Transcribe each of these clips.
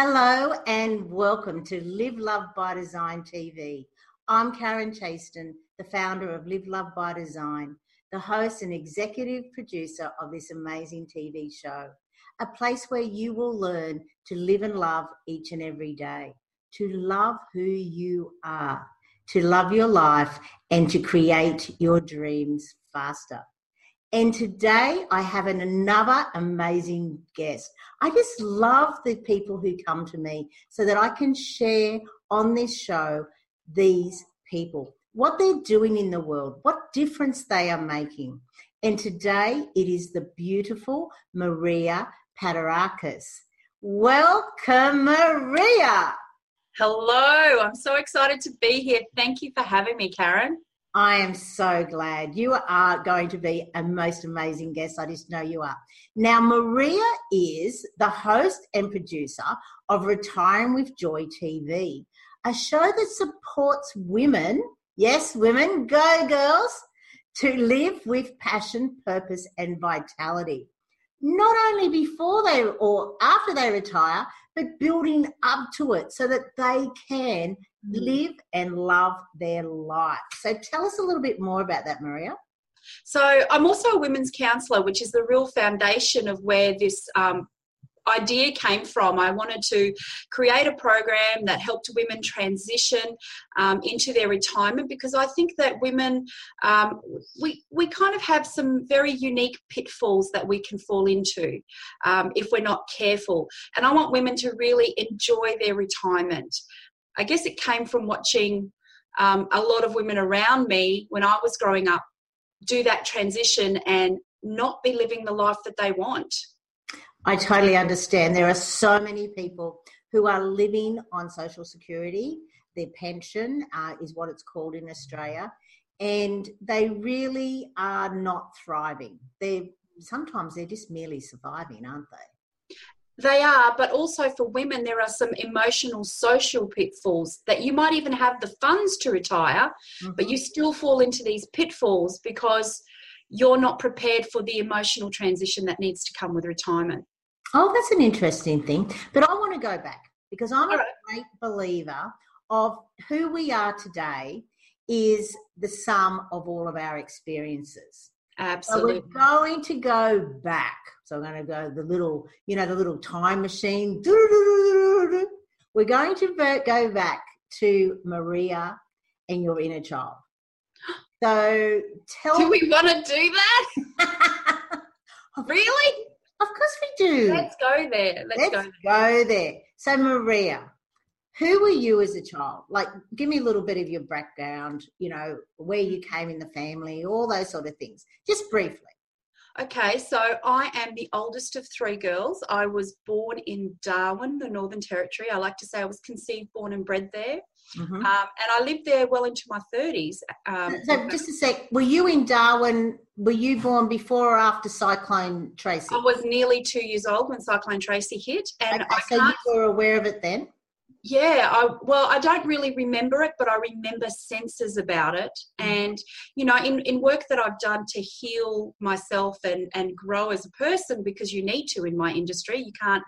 Hello and welcome to Live Love by Design TV. I'm Karen Chaston, the founder of Live Love by Design, the host and executive producer of this amazing TV show. A place where you will learn to live and love each and every day, to love who you are, to love your life, and to create your dreams faster. And today I have an, another amazing guest. I just love the people who come to me so that I can share on this show these people, what they're doing in the world, what difference they are making. And today it is the beautiful Maria Padarakis. Welcome, Maria. Hello, I'm so excited to be here. Thank you for having me, Karen. I am so glad. You are going to be a most amazing guest. I just know you are. Now, Maria is the host and producer of Retiring with Joy TV, a show that supports women, yes, women, go girls, to live with passion, purpose, and vitality. Not only before they or after they retire, but building up to it so that they can Mm. live and love their life. So tell us a little bit more about that, Maria. So I'm also a women's counsellor, which is the real foundation of where this um, idea came from. I wanted to create a program that helped women transition um, into their retirement because I think that women, um, we, we kind of have some very unique pitfalls that we can fall into um, if we're not careful. And I want women to really enjoy their retirement. I guess it came from watching um, a lot of women around me when I was growing up do that transition and not be living the life that they want. I totally understand. There are so many people who are living on social security. Their pension uh, is what it's called in Australia, and they really are not thriving. They sometimes they're just merely surviving, aren't they? They are, but also for women, there are some emotional, social pitfalls that you might even have the funds to retire, mm-hmm. but you still fall into these pitfalls because you're not prepared for the emotional transition that needs to come with retirement. Oh, that's an interesting thing. But I want to go back because I'm a great believer of who we are today is the sum of all of our experiences. Absolutely. So we're going to go back. So I'm going to go the little, you know, the little time machine. We're going to go back to Maria and your inner child. So tell Do we want to do that? really? Of course we do. Let's go there. Let's, Let's go, there. go there. So Maria, who were you as a child? Like, give me a little bit of your background, you know, where you came in the family, all those sort of things, just briefly. Okay, so I am the oldest of three girls. I was born in Darwin, the Northern Territory. I like to say I was conceived, born, and bred there. Mm-hmm. Um, and I lived there well into my 30s. Um, so, just a sec, were you in Darwin? Were you born before or after Cyclone Tracy? I was nearly two years old when Cyclone Tracy hit. And okay, so you were aware of it then? Yeah i well i don't really remember it but i remember senses about it mm. and you know in, in work that i've done to heal myself and and grow as a person because you need to in my industry you can't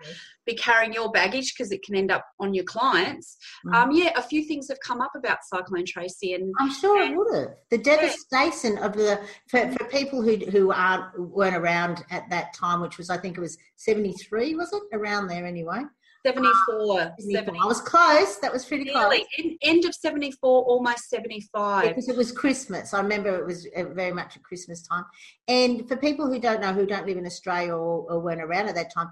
be carrying your baggage because it can end up on your clients mm. um yeah a few things have come up about cyclone tracy and i'm sure and, it would have the devastation yeah. of the for, for people who who aren't weren't around at that time which was i think it was 73 was it around there anyway 74. 70. I was close. That was pretty close. end of 74, almost 75. because it was Christmas. I remember it was uh, very much at Christmas time. And for people who don't know, who don't live in Australia or, or weren't around at that time,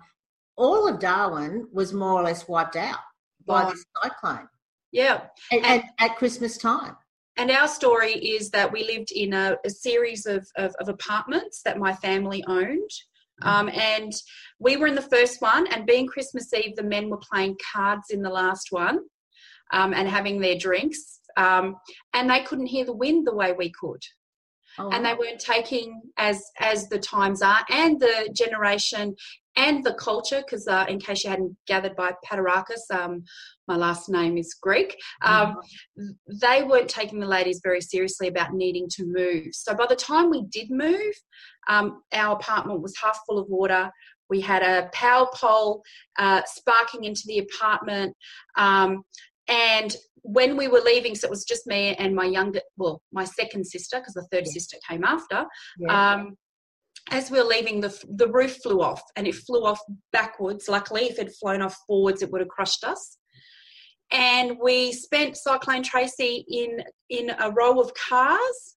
all of Darwin was more or less wiped out by this cyclone. Yeah. And, and, at Christmas time. And our story is that we lived in a, a series of, of, of apartments that my family owned. Um, and we were in the first one, and being Christmas Eve, the men were playing cards in the last one um, and having their drinks. Um, and they couldn't hear the wind the way we could. Oh, and they weren't taking as as the times are and the generation and the culture because uh, in case you hadn't gathered by Padarakis, um, my last name is Greek. Um, mm-hmm. They weren't taking the ladies very seriously about needing to move. So by the time we did move, um, our apartment was half full of water. We had a power pole uh, sparking into the apartment. Um, and when we were leaving, so it was just me and my younger, well, my second sister, because the third yeah. sister came after. Yeah. As we were leaving, the, the roof flew off and it flew off backwards. Luckily, if it had flown off forwards, it would have crushed us. And we spent Cyclone Tracy in, in a row of cars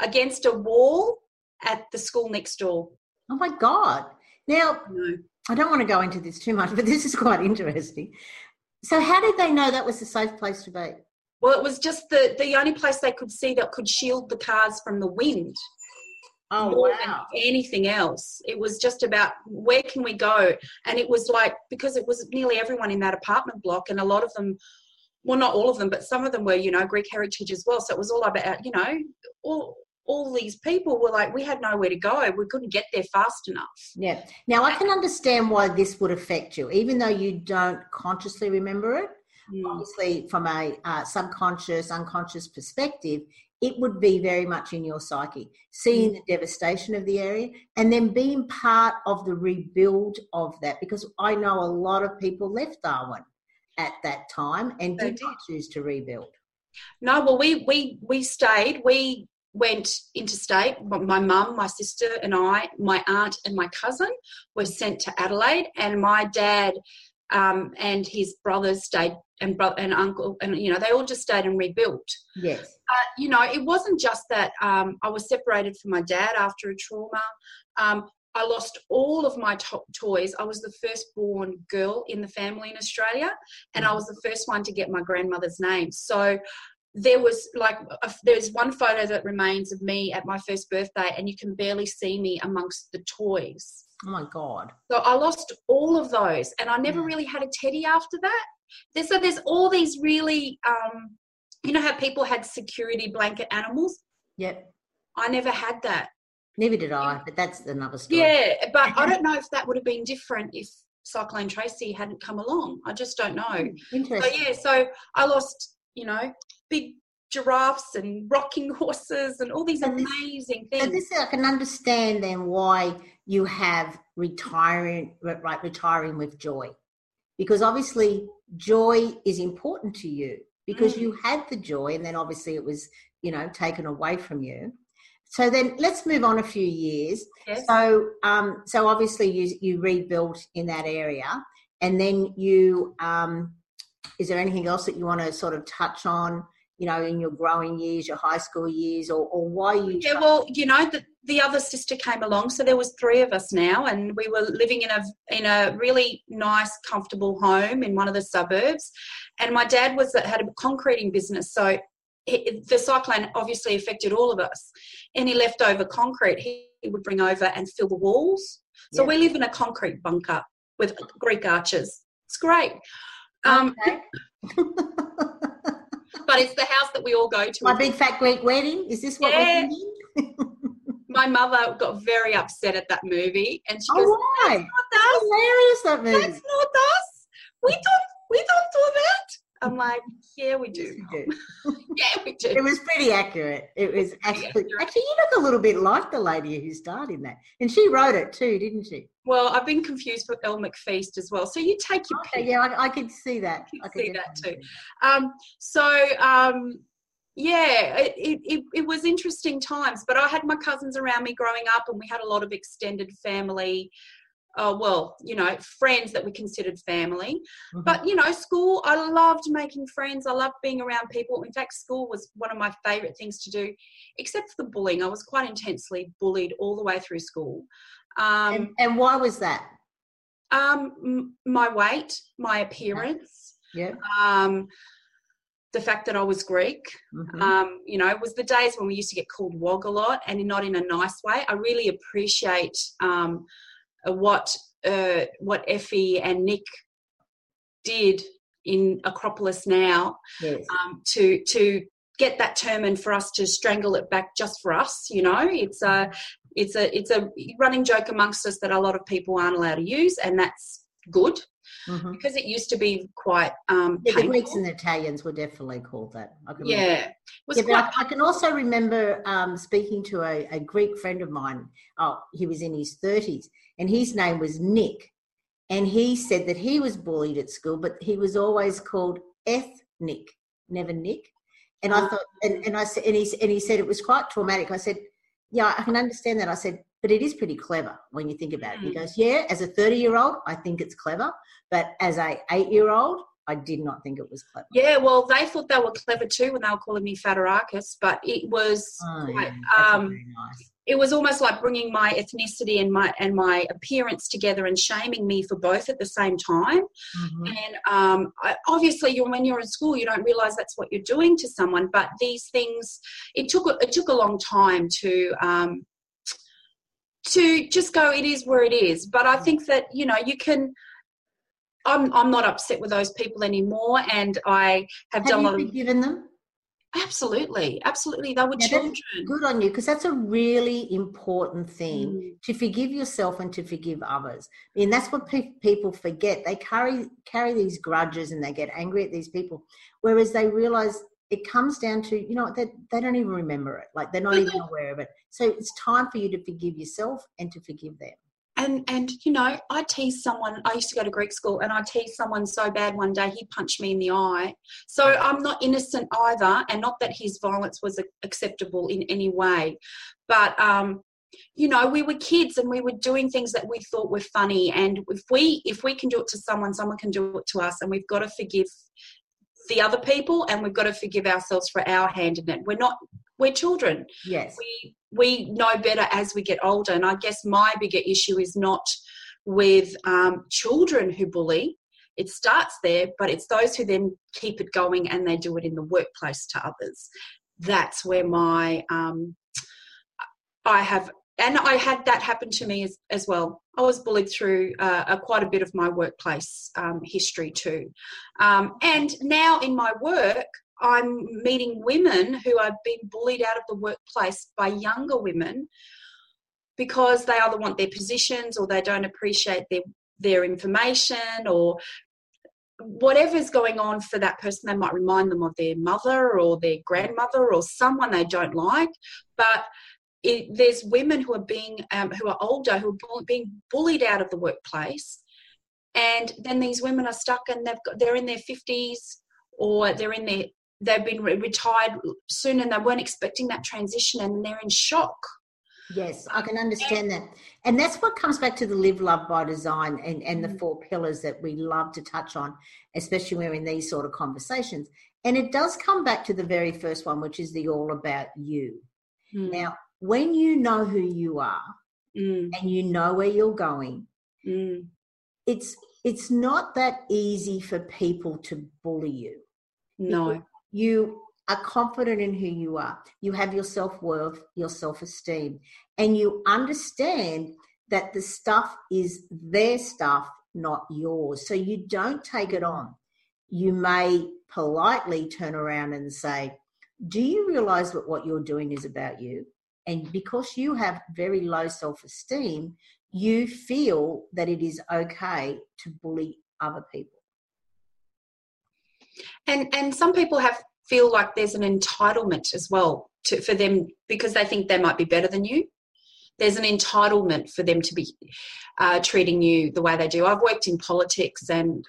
against a wall at the school next door. Oh my God. Now, no. I don't want to go into this too much, but this is quite interesting. So, how did they know that was a safe place to be? Well, it was just the, the only place they could see that could shield the cars from the wind. Oh, wow. anything else. It was just about where can we go? And it was like, because it was nearly everyone in that apartment block, and a lot of them, well, not all of them, but some of them were, you know, Greek heritage as well. So it was all about, you know, all, all these people were like, we had nowhere to go. We couldn't get there fast enough. Yeah. Now, I can understand why this would affect you, even though you don't consciously remember it. Mm. Obviously, from a uh, subconscious, unconscious perspective, it would be very much in your psyche, seeing mm. the devastation of the area and then being part of the rebuild of that. Because I know a lot of people left Darwin at that time and did, did. not choose to rebuild. No, well, we we we stayed. We went interstate. My mum, my sister, and I, my aunt, and my cousin were sent to Adelaide, and my dad um, and his brothers stayed, and brother and uncle, and you know they all just stayed and rebuilt. Yes. Uh, you know, it wasn't just that um, I was separated from my dad after a trauma. Um, I lost all of my to- toys. I was the firstborn girl in the family in Australia, and I was the first one to get my grandmother's name. So there was like a, there's one photo that remains of me at my first birthday and you can barely see me amongst the toys oh my god. So i lost all of those and i never really had a teddy after that. There's, so there's all these really um, you know how people had security blanket animals? Yep. I never had that. Neither did i but that's another story. Yeah but i don't know if that would have been different if cyclone tracy hadn't come along. I just don't know. Interesting. so yeah so i lost you know big giraffes and rocking horses and all these so amazing this, things. So this I can understand then why you have retiring right retiring with joy. Because obviously joy is important to you because mm. you had the joy and then obviously it was, you know, taken away from you. So then let's move on a few years. Yes. So um so obviously you you rebuilt in that area and then you um is there anything else that you want to sort of touch on you know, in your growing years, your high school years, or, or why you? Yeah, well, you know, the, the other sister came along, so there was three of us now, and we were living in a in a really nice, comfortable home in one of the suburbs. And my dad was had a concreting business, so the cyclone obviously affected all of us. Any leftover concrete he would bring over and fill the walls. So yeah. we live in a concrete bunker with Greek arches. It's great. Um, okay. but it's the house that we all go to. My big fat Greek wedding. Is this what yeah. we're My mother got very upset at that movie, and she oh, goes, why? "That's not us. Hilarious that movie. That's not us. We don't. We don't do that." I'm like, yeah, we do. Yes, do. yeah, we do. It was pretty accurate. It was actually, actually, you look a little bit like the lady who starred in that. And she wrote it too, didn't she? Well, I've been confused with Elle McFeast as well. So you take your okay, pick. Yeah, I, I could see that. I could see that too. Um, so, um, yeah, it, it, it was interesting times, but I had my cousins around me growing up and we had a lot of extended family uh, well, you know, friends that we considered family. Mm-hmm. But, you know, school, I loved making friends. I loved being around people. In fact, school was one of my favourite things to do, except for the bullying. I was quite intensely bullied all the way through school. Um, and, and, why was that? Um, m- my weight, my appearance. Yeah. Um, the fact that I was Greek, mm-hmm. um, you know, it was the days when we used to get called wog a lot and not in a nice way. I really appreciate um, uh, what uh, what Effie and Nick did in Acropolis now yes. um, to to get that term and for us to strangle it back just for us. You know, it's a it's a it's a running joke amongst us that a lot of people aren't allowed to use, and that's good. mm-hmm. because it used to be quite um, yeah, the Greeks and the Italians were definitely called that. I can yeah, yeah quite... I, I, can also remember um, speaking to a, a Greek friend of mine. Oh, he was in his thirties, and his name was Nick, and he said that he was bullied at school, but he was always called ethnic, never Nick. And I thought, and, and I said, and he, and he said it was quite traumatic. I said, yeah, I can understand that. I said, but it is pretty clever when you think about it. He mm. goes, yeah, as a 30 year old, I think it's clever, but as a eight year old, I did not think it was clever. Yeah, well, they thought they were clever too when they were calling me Fatarakis, but it was oh, quite, yeah, um, nice it was almost like bringing my ethnicity and my and my appearance together and shaming me for both at the same time. Mm-hmm. and um, I, obviously you're, when you're in school you don't realize that's what you're doing to someone but these things it took it took a long time to um, to just go it is where it is. But i think that you know you can i'm i'm not upset with those people anymore and i have, have done you forgiven them Absolutely, absolutely. They were yeah, children. Good on you, because that's a really important thing mm. to forgive yourself and to forgive others. And that's what pe- people forget. They carry carry these grudges and they get angry at these people, whereas they realize it comes down to you know that they, they don't even remember it. Like they're not even aware of it. So it's time for you to forgive yourself and to forgive them and and you know i teased someone i used to go to greek school and i teased someone so bad one day he punched me in the eye. So i'm not innocent either and not that his violence was acceptable in any way. But um you know we were kids and we were doing things that we thought were funny. And if we if we can do it to someone someone can do it to us. And we've got to forgive the other people and we've got to forgive ourselves for our hand in it. We're not we're children yes we we know better as we get older. And I guess my bigger issue is not with um, children who bully. It starts there, but it's those who then keep it going and they do it in the workplace to others. That's where my um, I have, and I had that happen to me as, as well. I was bullied through uh, a, quite a bit of my workplace um, history too. Um, and now in my work, I'm meeting women who have been bullied out of the workplace by younger women because they either want their positions or they don't appreciate their their information or whatever's going on for that person they might remind them of their mother or their grandmother or someone they don't like. But it, there's women who are being um, who are older who are being bullied out of the workplace. And then these women are stuck and they've got they're in their 50s or they're in their they've been re- retired soon and they weren't expecting that transition and they're in shock. Yes, I can understand that. And that's what comes back to the live, love by design and, and the mm. four pillars that we love to touch on, especially when we're in these sort of conversations. And it does come back to the very first one, which is the all about you. Mm. Now, when you know who you are mm. and you know where you're going, mm. it's it's not that easy for people to bully you. No you are confident in who you are. You have your self worth, your self esteem, and you understand that the stuff is their stuff, not yours. So you don't take it on. You may politely turn around and say, Do you realize that what you're doing is about you? And because you have very low self esteem, you feel that it is okay to bully other people and and some people have feel like there's an entitlement as well to, for them because they think they might be better than you. There's an entitlement for them to be uh, treating you the way they do. I've worked in politics and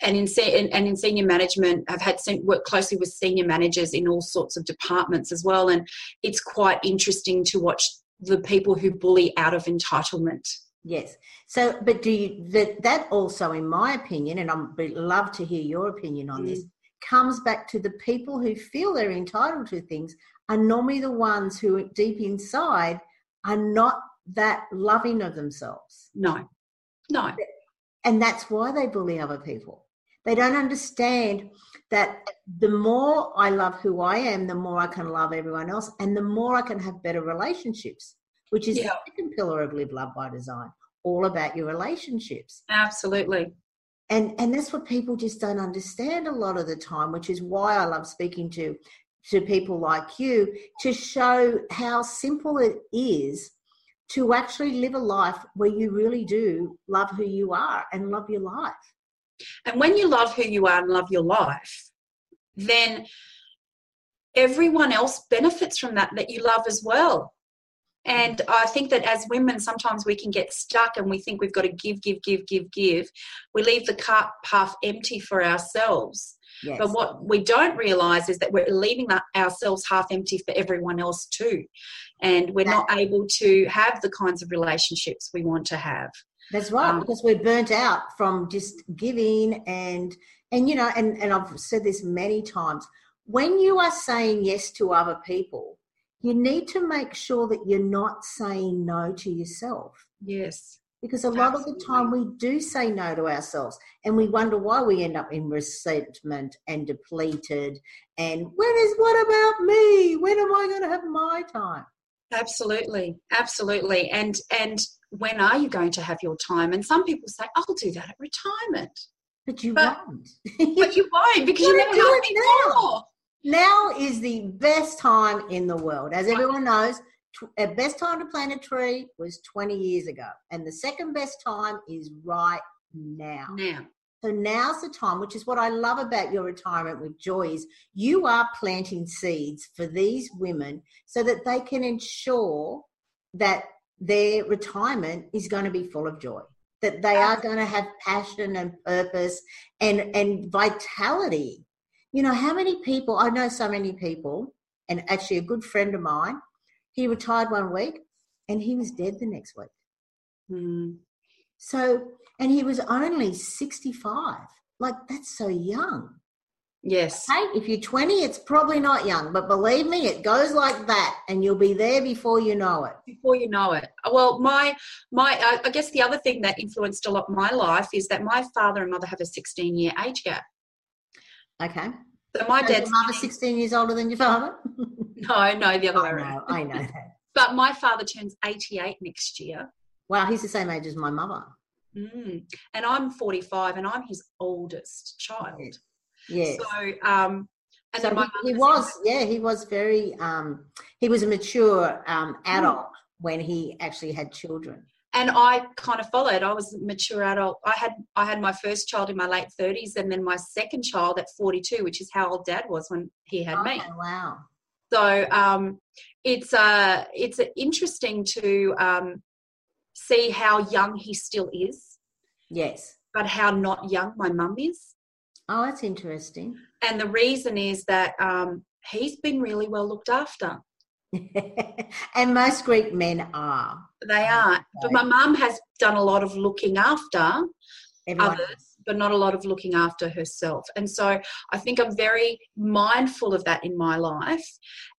and in, and in senior management i've had worked closely with senior managers in all sorts of departments as well. And it's quite interesting to watch the people who bully out of entitlement Yes. So, but do you that that also, in my opinion, and I'd love to hear your opinion on mm. this, comes back to the people who feel they're entitled to things are normally the ones who, deep inside, are not that loving of themselves. No, no. And that's why they bully other people. They don't understand that the more I love who I am, the more I can love everyone else, and the more I can have better relationships which is yeah. the second pillar of Live Love by Design, all about your relationships. Absolutely. And and that's what people just don't understand a lot of the time, which is why I love speaking to to people like you to show how simple it is to actually live a life where you really do love who you are and love your life. And when you love who you are and love your life, then everyone else benefits from that that you love as well. And I think that as women, sometimes we can get stuck and we think we've got to give, give, give, give, give. We leave the cup half empty for ourselves. Yes. But what we don't realize is that we're leaving ourselves half empty for everyone else too. And we're not able to have the kinds of relationships we want to have. That's right, um, because we're burnt out from just giving and and you know, and, and I've said this many times. When you are saying yes to other people, you need to make sure that you're not saying no to yourself. Yes. Because a lot Absolutely. of the time we do say no to ourselves and we wonder why we end up in resentment and depleted. And when is what about me? When am I going to have my time? Absolutely. Absolutely. And and when are you going to have your time? And some people say, I'll do that at retirement. But you but, won't. but you won't because you, you never have before. Now is the best time in the world. As everyone knows, the uh, best time to plant a tree was 20 years ago. And the second best time is right now. Now. So now's the time, which is what I love about your retirement with Joy is you are planting seeds for these women so that they can ensure that their retirement is going to be full of joy that they are going to have passion and purpose and and vitality you know, how many people, I know so many people, and actually a good friend of mine, he retired one week and he was dead the next week. Mm. So, and he was only 65. Like, that's so young. Yes. Hey, if you're 20, it's probably not young, but believe me, it goes like that, and you'll be there before you know it. Before you know it. Well, my my, I guess the other thing that influenced a lot my life is that my father and mother have a 16 year age gap. Okay. So my so dad's mother 16 years older than your father? no, no, the other way around. I know that. But my father turns 88 next year. Wow, he's the same age as my mother. Mm. And I'm 45 and I'm his oldest child. Yes. So, um, and so he, he was, yeah, he was very, um, he was a mature um, adult mm. when he actually had children and I kind of followed. I was a mature adult. I had I had my first child in my late thirties, and then my second child at forty two, which is how old Dad was when he had oh, me. Wow. So um, it's uh, it's interesting to um, see how young he still is. Yes. But how not young my mum is. Oh, that's interesting. And the reason is that um, he's been really well looked after. and most Greek men are. They are. But my mum has done a lot of looking after Everyone others, but not a lot of looking after herself. And so I think I'm very mindful of that in my life.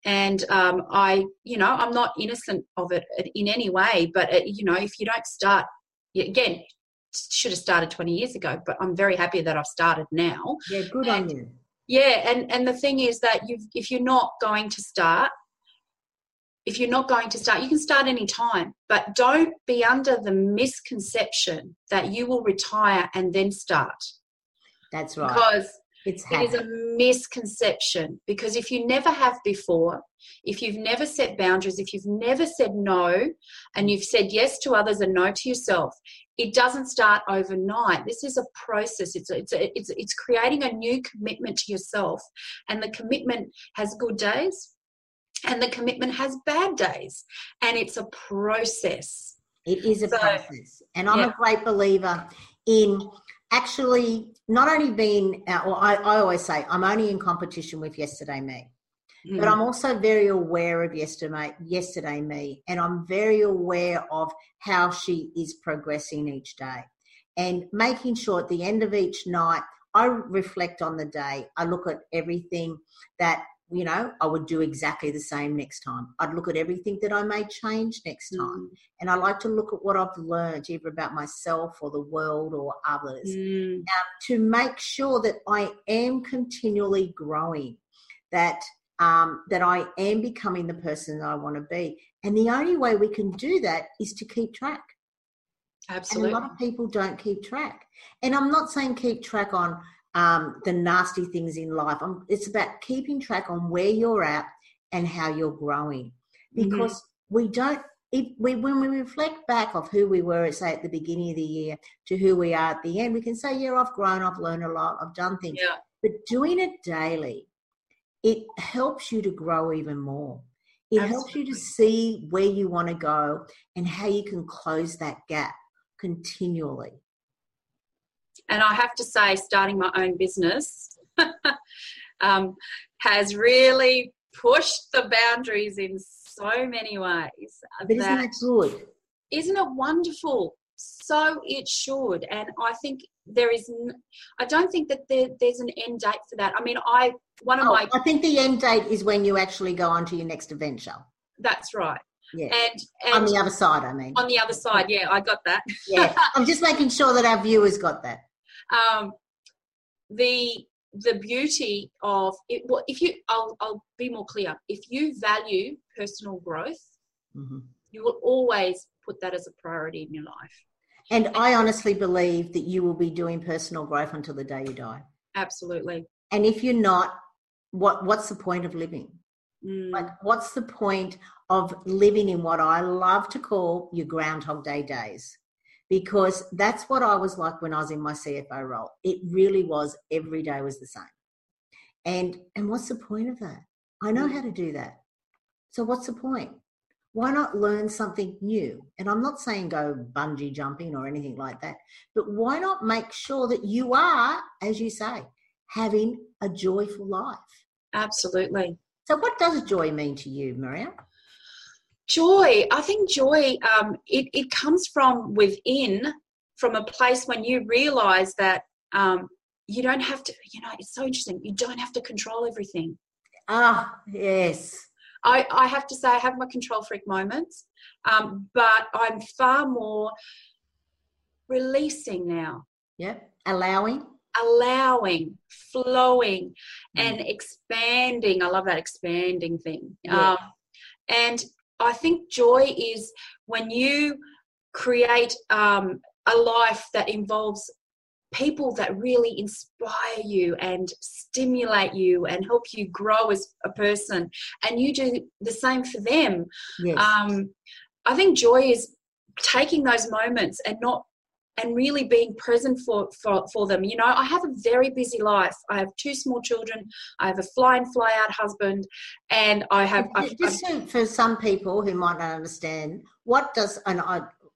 And um, I, you know, I'm not innocent of it in any way. But, it, you know, if you don't start, again, should have started 20 years ago, but I'm very happy that I've started now. Yeah, good and, on you. Yeah, and and the thing is that you if you're not going to start, if you're not going to start, you can start any time, but don't be under the misconception that you will retire and then start. That's right. Because it's it is a misconception. Because if you never have before, if you've never set boundaries, if you've never said no, and you've said yes to others and no to yourself, it doesn't start overnight. This is a process. It's it's it's it's creating a new commitment to yourself, and the commitment has good days and the commitment has bad days and it's a process it is a so, process and i'm yeah. a great believer in actually not only being uh, well I, I always say i'm only in competition with yesterday me mm. but i'm also very aware of yesterday yesterday me and i'm very aware of how she is progressing each day and making sure at the end of each night I reflect on the day. I look at everything that you know, I would do exactly the same next time. I'd look at everything that I may change next time. Mm. And I like to look at what I've learned, either about myself or the world or others, mm. to make sure that I am continually growing, that um, that I am becoming the person that I want to be. And the only way we can do that is to keep track. Absolutely. And a lot of people don't keep track. And I'm not saying keep track on um, the nasty things in life. Um, it's about keeping track on where you're at and how you're growing. Mm-hmm. Because mm-hmm. we don't, if we, when we reflect back of who we were, say at the beginning of the year, to who we are at the end, we can say, "Yeah, I've grown, I've learned a lot, I've done things." Yeah. But doing it daily, it helps you to grow even more. It Absolutely. helps you to see where you want to go and how you can close that gap continually. And I have to say, starting my own business um, has really pushed the boundaries in so many ways. But isn't that good? Isn't it wonderful? So it should. And I think there is, I don't think that there, there's an end date for that. I mean, I, one of oh, my. I think the end date is when you actually go on to your next adventure. That's right. Yeah. And, and, on the other side, I mean. On the other side, yeah, I got that. yeah, I'm just making sure that our viewers got that. Um, the the beauty of it. Well, if you, I'll I'll be more clear. If you value personal growth, mm-hmm. you will always put that as a priority in your life. And I honestly believe that you will be doing personal growth until the day you die. Absolutely. And if you're not, what what's the point of living? Mm. Like, what's the point of living in what I love to call your Groundhog Day days? Because that's what I was like when I was in my CFO role. It really was every day was the same. And and what's the point of that? I know mm. how to do that. So what's the point? Why not learn something new? And I'm not saying go bungee jumping or anything like that, but why not make sure that you are, as you say, having a joyful life? Absolutely. So, what does joy mean to you, Maria? Joy, I think joy, um, it, it comes from within, from a place when you realize that um, you don't have to, you know, it's so interesting, you don't have to control everything. Ah, yes. I, I have to say, I have my control freak moments, um, but I'm far more releasing now. Yep, allowing allowing, flowing, mm. and expanding. I love that expanding thing. Yeah. Um, and I think joy is when you create um, a life that involves people that really inspire you and stimulate you and help you grow as a person and you do the same for them yes. um, i think joy is taking those moments and not and really being present for, for, for them. You know, I have a very busy life. I have two small children. I have a fly in, fly out husband, and I have. i Just I've, for some people who might not understand, what does an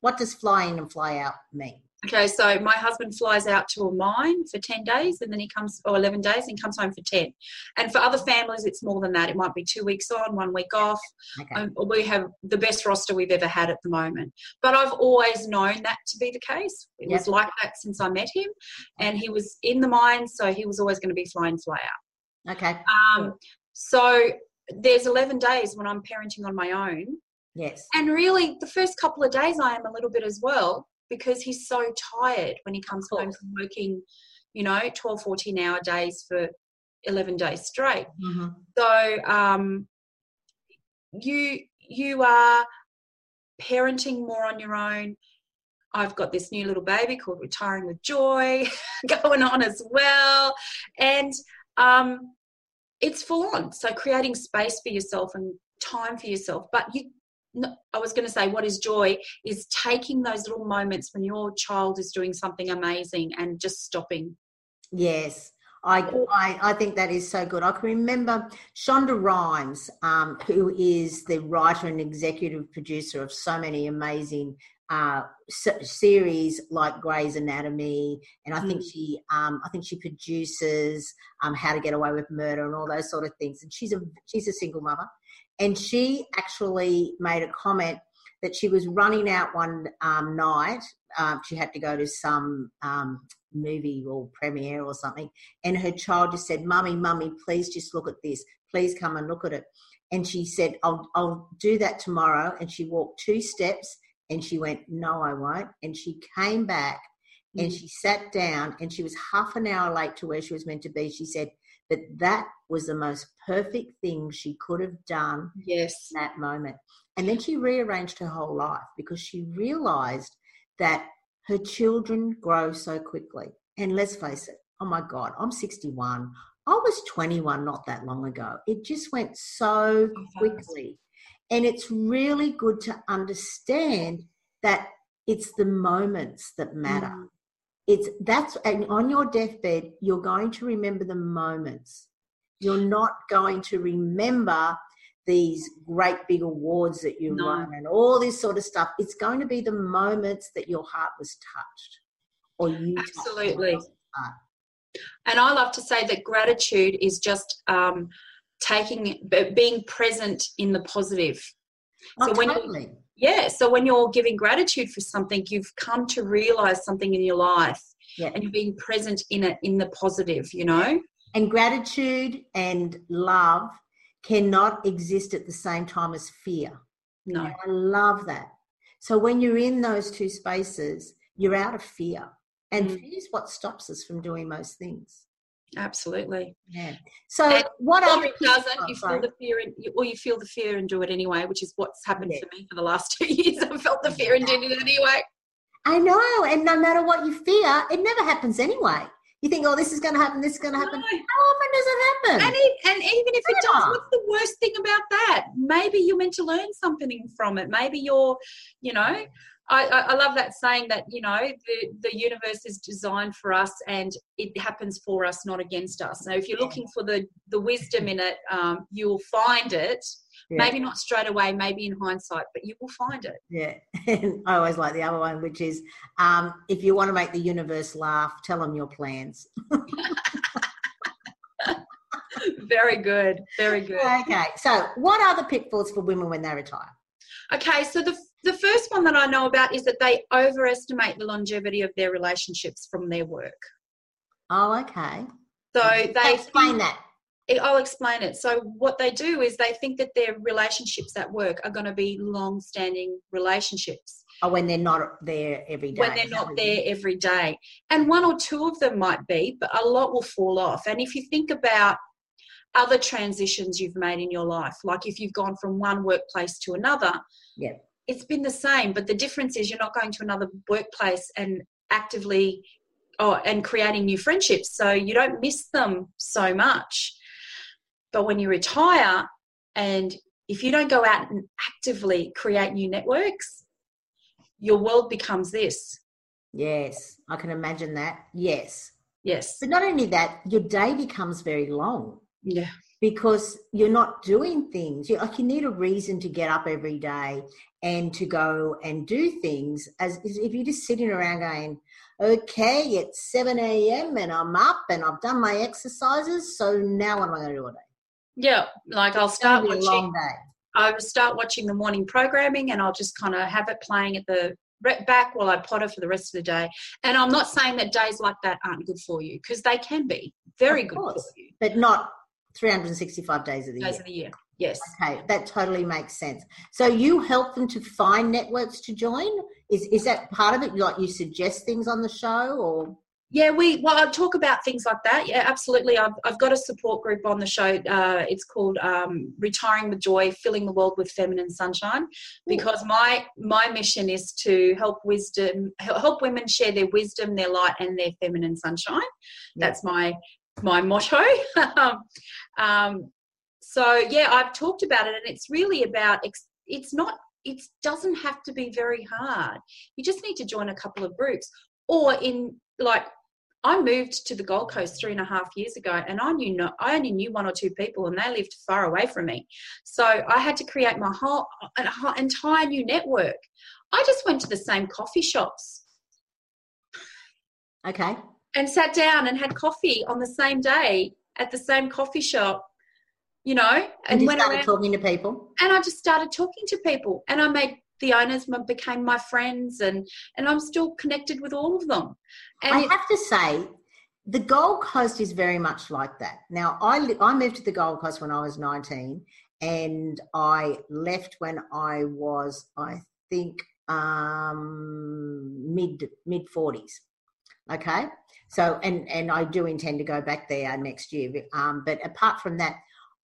what does fly in and fly out mean? Okay, so my husband flies out to a mine for 10 days and then he comes, or 11 days, and comes home for 10. And for other families, it's more than that. It might be two weeks on, one week off. Okay. Um, we have the best roster we've ever had at the moment. But I've always known that to be the case. It yep. was like that since I met him. And he was in the mine, so he was always going to be flying fly out. Okay. Um, so there's 11 days when I'm parenting on my own. Yes. And really, the first couple of days, I am a little bit as well because he's so tired when he comes home from working, you know, 12, 14 hour days for 11 days straight. Mm-hmm. So um, you you are parenting more on your own. I've got this new little baby called Retiring with Joy going on as well. And um, it's full on. So creating space for yourself and time for yourself. But you I was going to say, what is joy is taking those little moments when your child is doing something amazing and just stopping. Yes. I, I, I think that is so good. I can remember Shonda Rhimes, um, who is the writer and executive producer of so many amazing uh, series like Grey's Anatomy, and I think mm. she, um, I think she produces um, How to Get Away with Murder and all those sort of things. And she's a she's a single mother, and she actually made a comment that she was running out one um, night. Um, she had to go to some um, movie or premiere or something. And her child just said, Mummy, Mummy, please just look at this. Please come and look at it. And she said, I'll, I'll do that tomorrow. And she walked two steps and she went, No, I won't. And she came back and mm. she sat down and she was half an hour late to where she was meant to be. She said, but that was the most perfect thing she could have done yes. that moment. And then she rearranged her whole life because she realized that her children grow so quickly. And let's face it oh my god i'm 61 i was 21 not that long ago. It just went so quickly. And it's really good to understand that it's the moments that matter. Mm. It's that's and on your deathbed, you're going to remember the moments. You're not going to remember these great big awards that you no. won and all this sort of stuff. It's going to be the moments that your heart was touched or you absolutely. And I love to say that gratitude is just um, taking, being present in the positive. Oh, so when totally. Yeah, so when you're giving gratitude for something, you've come to realize something in your life, yeah. and you're being present in it in the positive. You know. And gratitude and love cannot exist at the same time as fear. No. And I love that. So when you're in those two spaces, you're out of fear. And mm. fear is what stops us from doing most things. Absolutely. Yeah. So and what other it doesn't, oh, you feel the fear and you, or you feel the fear and do it anyway, which is what's happened yeah. to me for the last two years. I've felt the fear and did it anyway. I know, and no matter what you fear, it never happens anyway. You think, oh, this is going to happen, this is going to happen. No. How often does it happen? And, it, and even if it does, what's the worst thing about that? Maybe you're meant to learn something from it. Maybe you're, you know, I, I, love that saying that you know the, the universe is designed for us and it happens for us not against us. So if you're looking for the the wisdom in it um, you'll find it. Yeah. maybe not straight away maybe in hindsight but you will find it. Yeah. I always like the other one which is um, if you want to make the universe laugh tell them your plans. Very good very good. Okay so what are the pitfalls for women when they retire okay so the the first one that I know about is that they overestimate the longevity of their relationships from their work. Oh, okay. So they explain that. Eh, I'll explain it. So what they do is they think that their relationships at work are going to be long-standing relationships. Oh, when they're not there every day. When they're not there every day, and one or two of them might be, but a lot will fall off. And if you think about other transitions you've made in your life, like if you've gone from one workplace to another, yeah it's been the same, but the difference is you're not going to another workplace and actively oh, and creating new friendships. So you don't miss them so much. But when you retire and if you don't go out and actively create new networks, your world becomes this. Yes, I can imagine that. Yes. Yes. But not only that, your day becomes very long. Yeah because you're not doing things. You like you need a reason to get up every day and to go and do things. As if you're just sitting around going, "Okay, it's seven a.m. and I'm up and I've done my exercises, so now what am I going to do all day?" Yeah, like I'll start watching. I will start watching the morning programming, and I'll just kind of have it playing at the back while I potter for the rest of the day. And I'm not saying that days like that aren't good for you because they can be very good for you, but not 365 days of the days year. Days of the year. Yes. Okay, that totally makes sense. So you help them to find networks to join. Is is that part of it? Like you suggest things on the show, or yeah, we well I talk about things like that. Yeah, absolutely. I've I've got a support group on the show. Uh, it's called um, Retiring with Joy: Filling the World with Feminine Sunshine. Because Ooh. my my mission is to help wisdom help women share their wisdom, their light, and their feminine sunshine. Yeah. That's my my motto. um, Um, so yeah, I've talked about it, and it's really about. It's not. It doesn't have to be very hard. You just need to join a couple of groups, or in like I moved to the Gold Coast three and a half years ago, and I knew no, I only knew one or two people, and they lived far away from me. So I had to create my whole an entire new network. I just went to the same coffee shops. Okay and sat down and had coffee on the same day at the same coffee shop, you know, and, and you started around, talking to people. And I just started talking to people, and I made the owners became my friends, and and I'm still connected with all of them. And I have to say, the Gold Coast is very much like that. Now, I I moved to the Gold Coast when I was 19, and I left when I was, I think, um, mid mid 40s. Okay, so, and and I do intend to go back there next year. Um, but apart from that,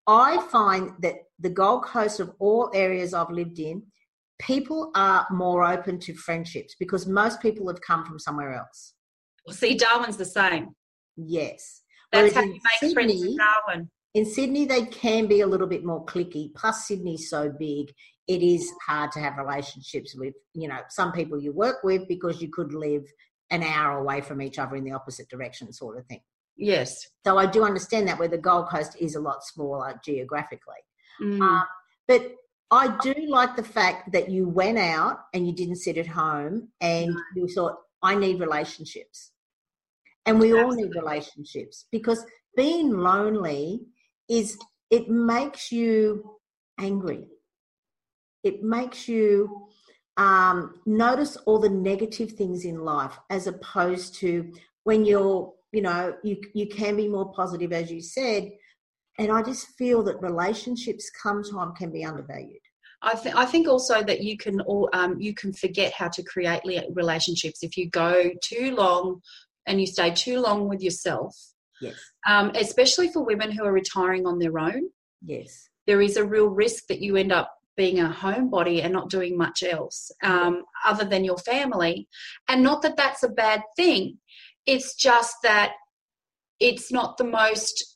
I find that the Gold Coast of all areas I've lived in, people are more open to friendships because most people have come from somewhere else. Well, see, Darwin's the same. Yes. That's Whereas how you make Sydney, friends with Darwin. in Sydney, they can be a little bit more clicky. Plus, Sydney's so big, it is hard to have relationships with, you know, some people you work with because you could live an hour away from each other in the opposite direction, sort of thing. Yes. So I do understand that where the Gold Coast is a lot smaller geographically. Mm. Um, but I do like the fact that you went out and you didn't sit at home and you thought, I need relationships. And we all need relationships because being lonely is, it makes you angry. It makes you um, notice all the negative things in life as opposed to when you're, you know, you, you can be more positive, as you said. And I just feel that relationships sometimes can be undervalued. I, th- I think also that you can all um, you can forget how to create relationships if you go too long and you stay too long with yourself. Yes. Um, especially for women who are retiring on their own. Yes. There is a real risk that you end up being a homebody and not doing much else um, other than your family. And not that that's a bad thing. It's just that it's not the most.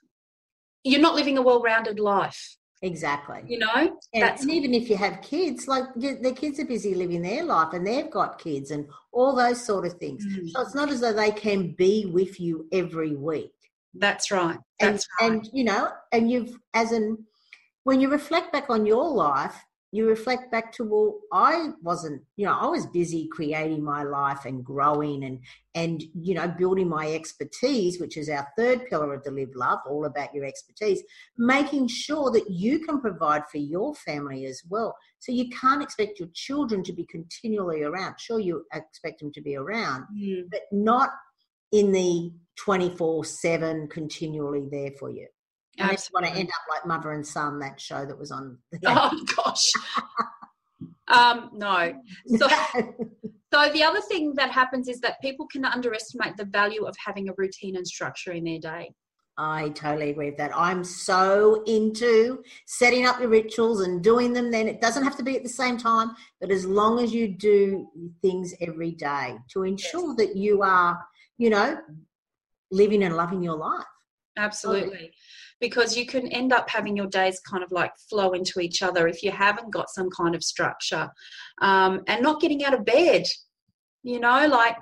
You're not living a well-rounded life. Exactly. You know, and, and, even if you have kids, like the kids are busy living their life and they've got kids and all those sort of things. Mm. So it's not as though they can be with you every week. That's right. That's and, right. And you know, and you've as in when you reflect back on your life, you reflect back to well i wasn't you know i was busy creating my life and growing and and you know building my expertise which is our third pillar of the live love all about your expertise making sure that you can provide for your family as well. So you can't expect your children to be continually around. Sure you expect them to be around mm. but not in the 24 7 continually there for you I just want to end up like Mother and Son, that show that was on. oh gosh. um, no. So, so the other thing that happens is that people can underestimate the value of having a routine and structure in their day. I totally agree with that. I'm so into setting up your rituals and doing them. Then it doesn't have to be at the same time, but as long as you do things every day to ensure yes. that you are, you know, living and loving your life. Absolutely because you can end up having your days kind of like flow into each other if you haven't got some kind of structure. Um, and not getting out of bed you know like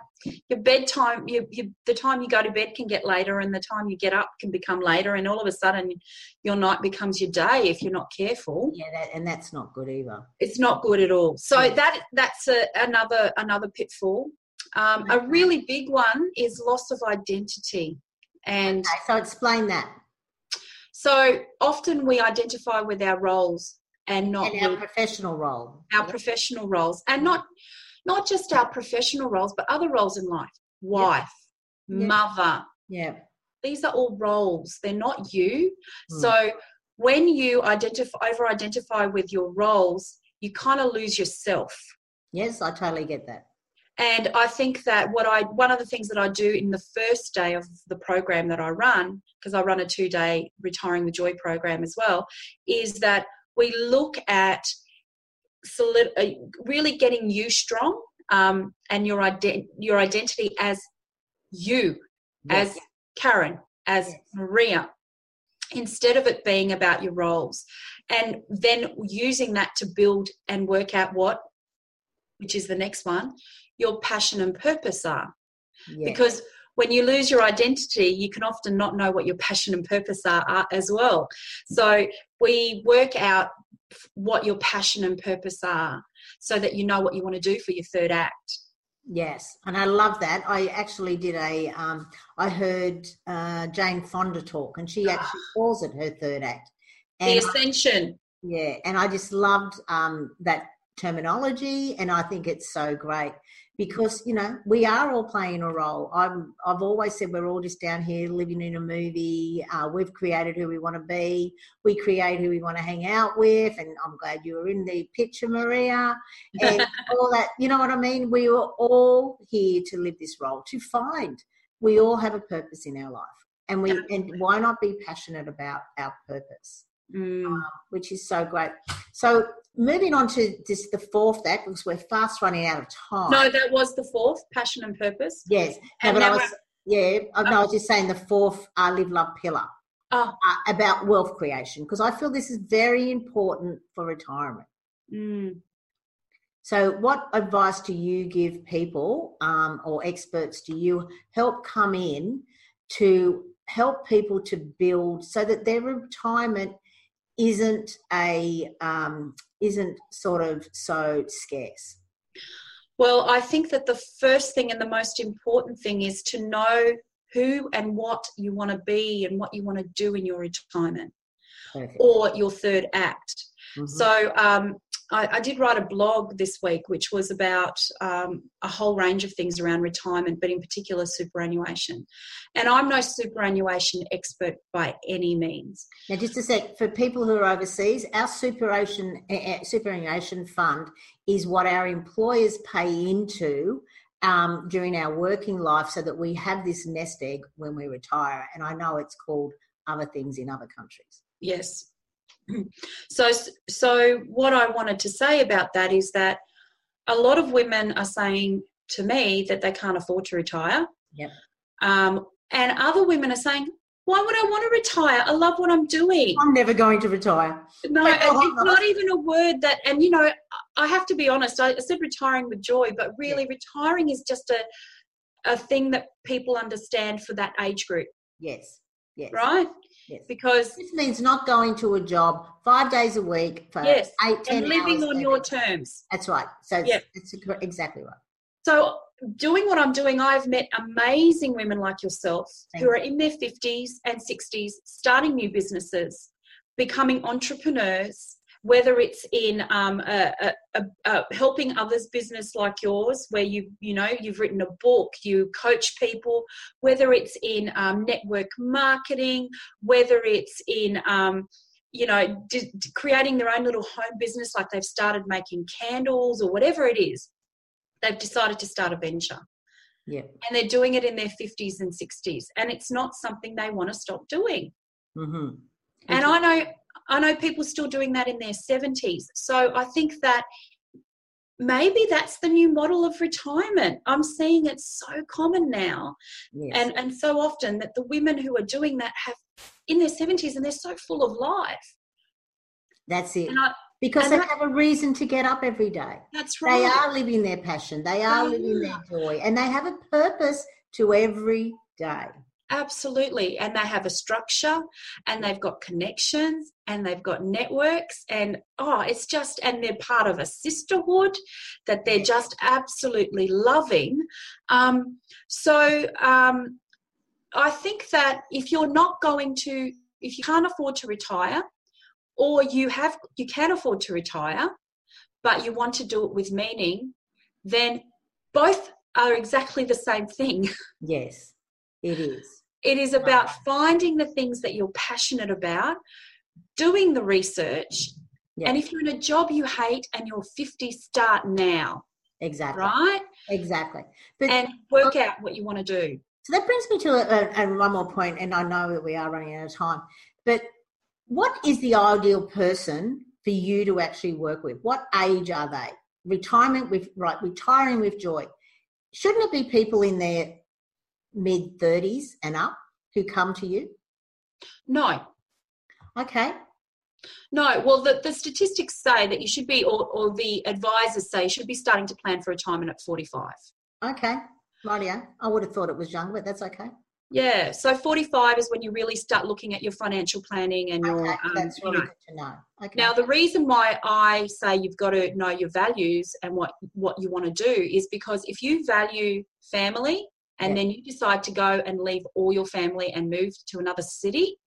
your bedtime you, you, the time you go to bed can get later and the time you get up can become later and all of a sudden your night becomes your day if you're not careful. Yeah that, and that's not good either. It's not good at all. So yeah. that that's a, another another pitfall. Um, a really big one is loss of identity. And okay, so explain that so often we identify with our roles and not and our professional role. Our yep. professional roles, and not not just our professional roles, but other roles in life. Wife, yep. mother. Yeah. These are all roles. They're not you. Mm. So when you identify over identify with your roles, you kind of lose yourself. Yes, I totally get that. And I think that what I one of the things that I do in the first day of the program that I run, because I run a two day retiring the joy program as well, is that we look at solid, uh, really getting you strong um, and your ident- your identity as you, yes. as Karen, as yes. Maria, instead of it being about your roles, and then using that to build and work out what, which is the next one, your passion and purpose are. Yes. Because when you lose your identity, you can often not know what your passion and purpose are, are, as well. So we work out what your passion and purpose are so that you know what you want to do for your third act. Yes, and I love that. I actually did a. Um, I heard uh, Jane Fonda talk, and she actually calls it her third act. And the ascension. yeah, and I just loved um, that terminology, and I think it's so great because you know we are all playing a role. I'm, I've always said we're all just down here living in a movie. Uh, we've created who we want to be. We create who we want to hang out with, and I'm glad you were in the picture, Maria, and all that. You know what I mean? We were all here to live this role to find. We all have a purpose in our life, and we and why not be passionate about our purpose? Mm. Um, which is so great. So moving on to this the fourth act because we're fast running out of time. No, that was the fourth, passion and purpose. Yes, and no, I was yeah, I, no, I was just saying the fourth uh, live love pillar. Oh. Uh, about wealth creation because I feel this is very important for retirement. Mm. So, what advice do you give people um, or experts do you help come in to help people to build so that their retirement isn't a um, isn't sort of so scarce? Well, I think that the first thing and the most important thing is to know who and what you want to be and what you want to do in your retirement Perfect. or your third act. Mhm. So um, I, I did write a blog this week, which was about um, a whole range of things around retirement, but in particular superannuation. And I'm no superannuation expert by any means. Now, just a sec for people who are overseas, our superannuation uh, superannuation fund is what our employers pay into um, during our working life, so that we have this nest egg when we retire. And I know it's called other things in other countries. Yes. So, so what I wanted to say about that is that a lot of women are saying to me that they can't afford to retire. Yep. Um, and other women are saying, why would I want to retire? I love what I'm doing. I'm never going to retire. No, oh, it's not even a word that, and you know, I have to be honest, I said retiring with joy, but really retiring is just a, a thing that people understand for that age group, Yes. Yes. right? Yes. Because This means not going to a job five days a week for Yes, eight, ten and living on your terms. That's right. So Yeah. cor- exactly right. So, doing what I'm doing, I've met amazing women like yourself Thank who are in their 50s and 60s, starting new businesses, becoming entrepreneurs, whether it's in um, a, a, a, helping others business like yours, where you you know you've written a book, you coach people, whether it's in um, network marketing, whether it's in um, you know d- creating their own little home business, like they've started making candles or whatever it is they've decided to start a venture Yeah. and they're doing it in their 50s and 60s and it's not something they want to stop doing Mm-hmm. and i know i know people still doing that in their 70s so i think that maybe that's the new model of retirement i'm seeing it so common now yes. and and so often that the women who are doing that have in their 70s and they're so full of life that's it. I, Because they that- have a reason to get up every day. that's right They are living their passion. They are living their joy, and they have a purpose to every day. Absolutely. And they have a structure and they've got connections and they've got networks and oh, it's just, and they're part of a sisterhood that they're just absolutely loving. Um, so um, I think that if you're not going to, if you can't afford to retire or you have, you can afford to retire, but you want to do it with meaning, then both are exactly the same thing. Yes, it is. It is about finding the things that you're passionate about, doing the research. Yeah. And if you're in a job you hate and you're 50, start now, Exactly. right? Exactly. But And work out what you want to do. So that brings me to a, a, one more point, and I know that we are running out of time. But what is the ideal person for you to actually work with? What age are they? Retirement with right, retiring with joy. Shouldn't it be people in their mid thirties and up who come to you? No, Okay, no. Well, the, the statistics say that you should be, or, or the advisors say you should be starting to plan for retirement at 45. okay, rightio. I would have thought it was young, but that's okay. Yeah, so 45 is when you really start looking at your financial planning and your, Okay, um, that's you really know, good to know. Okay. Now, the reason why I say you've got to know your values and what, what you want to do is because if you value family and Yeah. then you decide to go and leave all your family and move to another city,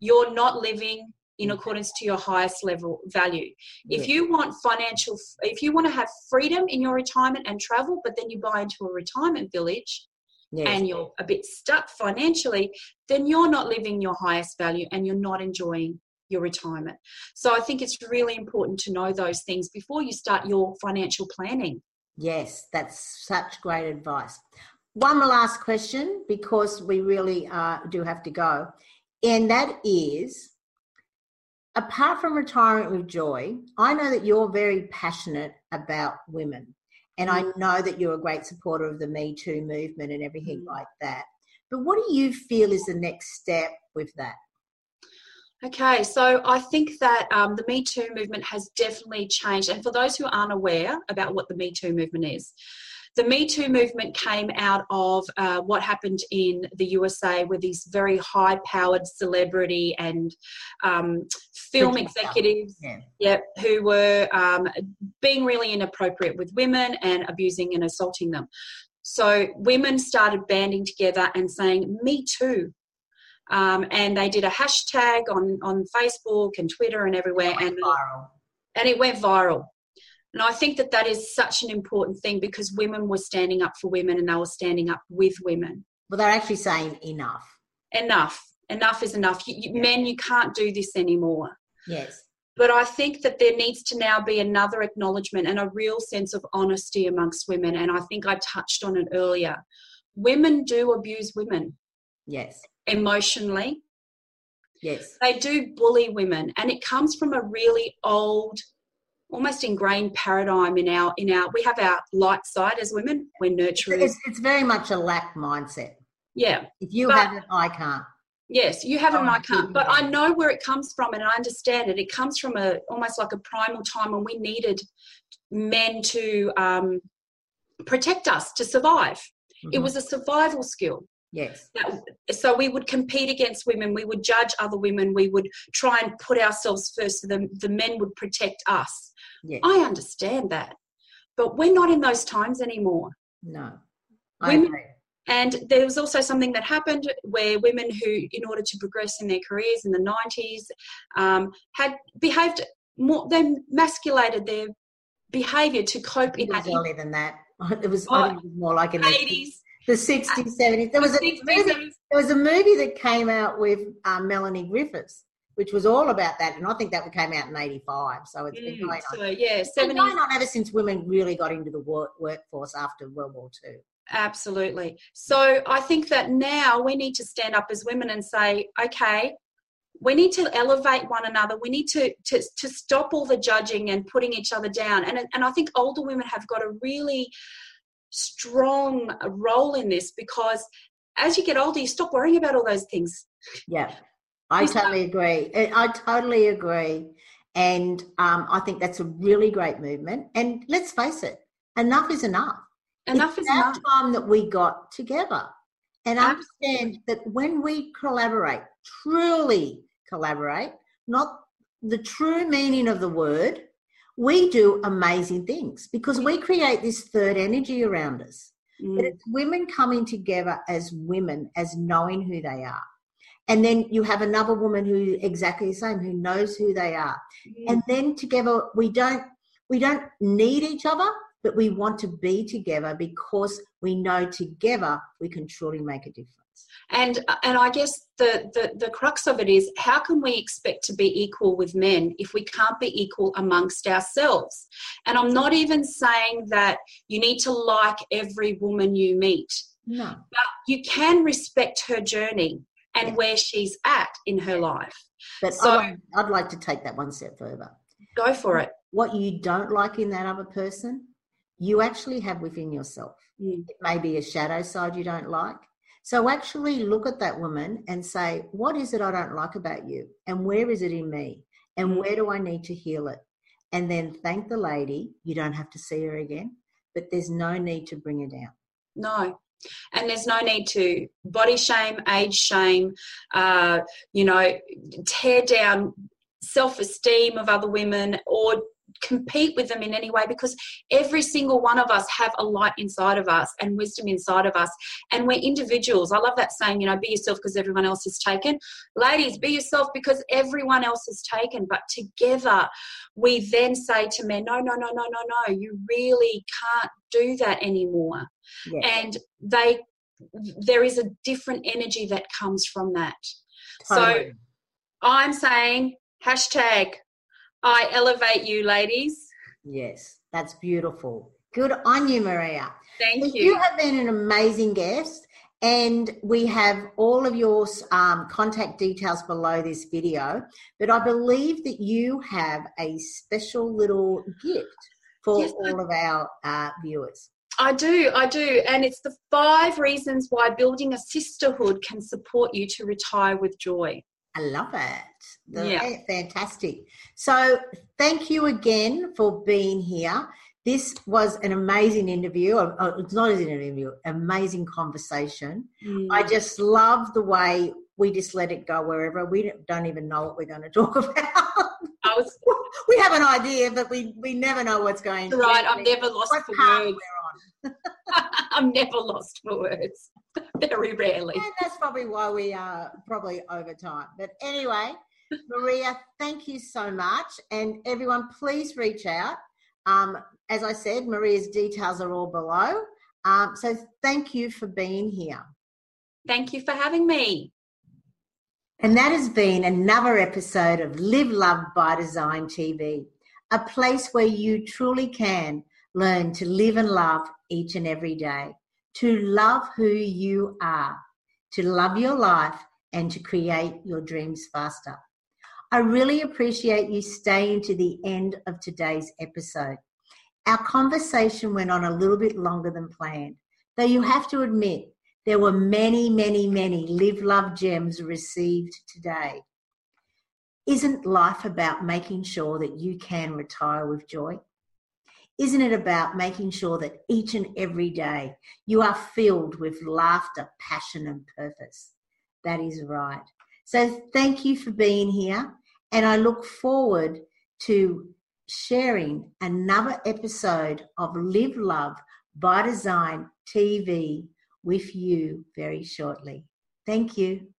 you're not living in Mm. accordance to your highest level value. If you want financial, if you want to have freedom in your retirement and travel, but then you buy into a retirement village, yes. and you're a bit stuck financially, then you're not living your highest value and you're not enjoying your retirement. So I think it's really important to know those things before you start your financial planning. Yes, that's such great advice. One last question because we really uh, do have to go, and that is apart from retirement with joy, I know that you're very passionate about women, and I know that you're a great supporter of the Me Too movement and everything Mm. like that. But what do you feel is the next step with that? Okay, so I think that um, the Me Too movement has definitely changed. And for those who aren't aware about what the Me Too movement is, the Me Too movement came out of uh, what happened in the USA with these very high powered celebrity and um, film executives yeah. who were um, being really inappropriate with women and abusing and assaulting them. So women started banding together and saying, Me too. Um, and they did a hashtag on, on Facebook and Twitter and everywhere. and, viral. and it went viral. And I think that that is such an important thing because women were standing up for women and they were standing up with women. Well, they're actually saying enough. Enough. Enough is enough. You, you. Men, you can't do this anymore. Yes. But I think that there needs to now be another acknowledgement and a real sense of honesty amongst women. And I think I touched on it earlier. Women do abuse women. Yes. Emotionally. Yes. They do bully women. And it comes from a really old almost ingrained paradigm in our in our we have our light side as women we're nurturers it's, it's very much a lack mindset yeah if you but, have it i can't yes you have it and i can't but i know where it comes from and i understand it it comes from a almost like a primal time when we needed men to um, protect us to survive mm-hmm. it was a survival skill Yes. so we would compete against women. We would judge other women. We would try and put ourselves first so the, the men would protect us. Yes. I understand that. But we're not in those times anymore. No. I women, agree. And there was also something that happened where women who, in order to progress in their careers in the 90s, um, had behaved more, they masculated their behaviour to cope it in was earlier than that. It was, oh, it was more like in the 80s. The 60s, 70s. There was, a movie, there was a movie that came out with um, Melanie Griffiths which was all about that. And I think that came out in 85. So it's been mm, going on. So, yeah, 70s. going on ever since women really got into the work, workforce after World War II. Absolutely. So I think that now we need to stand up as women and say, okay, we need to elevate one another. We need to, to, to stop all the judging and putting each other down. And, and I think older women have got a really strong role in this because as you get older, you stop worrying about all those things. Yeah. I totally agree. I totally agree. And um, I think that's a really great movement. And let's face it, enough is enough. Enough it's is enough. time that we got together and Absolutely. understand that when we collaborate, truly collaborate, not the true meaning of the word, we do amazing things because we create this third energy around us. Mm. But it's women coming together as women, as knowing who they are and then you have another woman who exactly the same who knows who they are mm. and then together we don't we don't need each other but we want to be together because we know together we can truly make a difference and and i guess the, the the crux of it is how can we expect to be equal with men if we can't be equal amongst ourselves and i'm not even saying that you need to like every woman you meet no but you can respect her journey and yeah. where she's at in her life. But so, I'd, I'd like to take that one step further. Go for it. What you don't like in that other person, you actually have within yourself. Mm. It may be a shadow side you don't like. So actually look at that woman and say, what is it I don't like about you? And where is it in me? And mm. where do I need to heal it? And then thank the lady. You don't have to see her again, but there's no need to bring her down. No, and there's no need to body shame, age shame, uh, you know, tear down self esteem of other women or compete with them in any way because every single one of us have a light inside of us and wisdom inside of us. And we're individuals. I love that saying you know be yourself because everyone else is taken. Ladies be yourself because everyone else is taken. But together we then say to men no no no no no no. You really can't do that anymore. Yes. and they there is a different energy that comes from that. Totally. so i'm saying hashtag I elevate you, ladies. Yes, that's beautiful. Good on you, Maria. Thank you. You have been an amazing guest, and we have all of your um, contact details below this video. But I believe that you have a special little gift for yes, all I, of our uh, viewers. I do, I do. And it's the five reasons why building a sisterhood can support you to retire with joy. I love it. Yeah. Fantastic. So, thank you again for being here. This was an amazing interview. It's not an interview, amazing conversation. Mm. I just love the way we just let it go wherever. We don't even know what we're going to talk about. Was, we have an idea, but we, we never know what's going to Right, I'm never lost for words. I'm never lost for words. Very rarely. And that's probably why we are probably over time. But anyway, Maria, thank you so much. And everyone, please reach out. Um, as I said, Maria's details are all below. Um, so thank you for being here. Thank you for having me. And that has been another episode of Live Love by Design TV, a place where you truly can learn to live and love each and every day, to love who you are, to love your life, and to create your dreams faster. I really appreciate you staying to the end of today's episode. Our conversation went on a little bit longer than planned, though you have to admit there were many, many, many live love gems received today. Isn't life about making sure that you can retire with joy? Isn't it about making sure that each and every day you are filled with laughter, passion, and purpose? That is right. So, thank you for being here, and I look forward to sharing another episode of Live Love by Design TV with you very shortly. Thank you.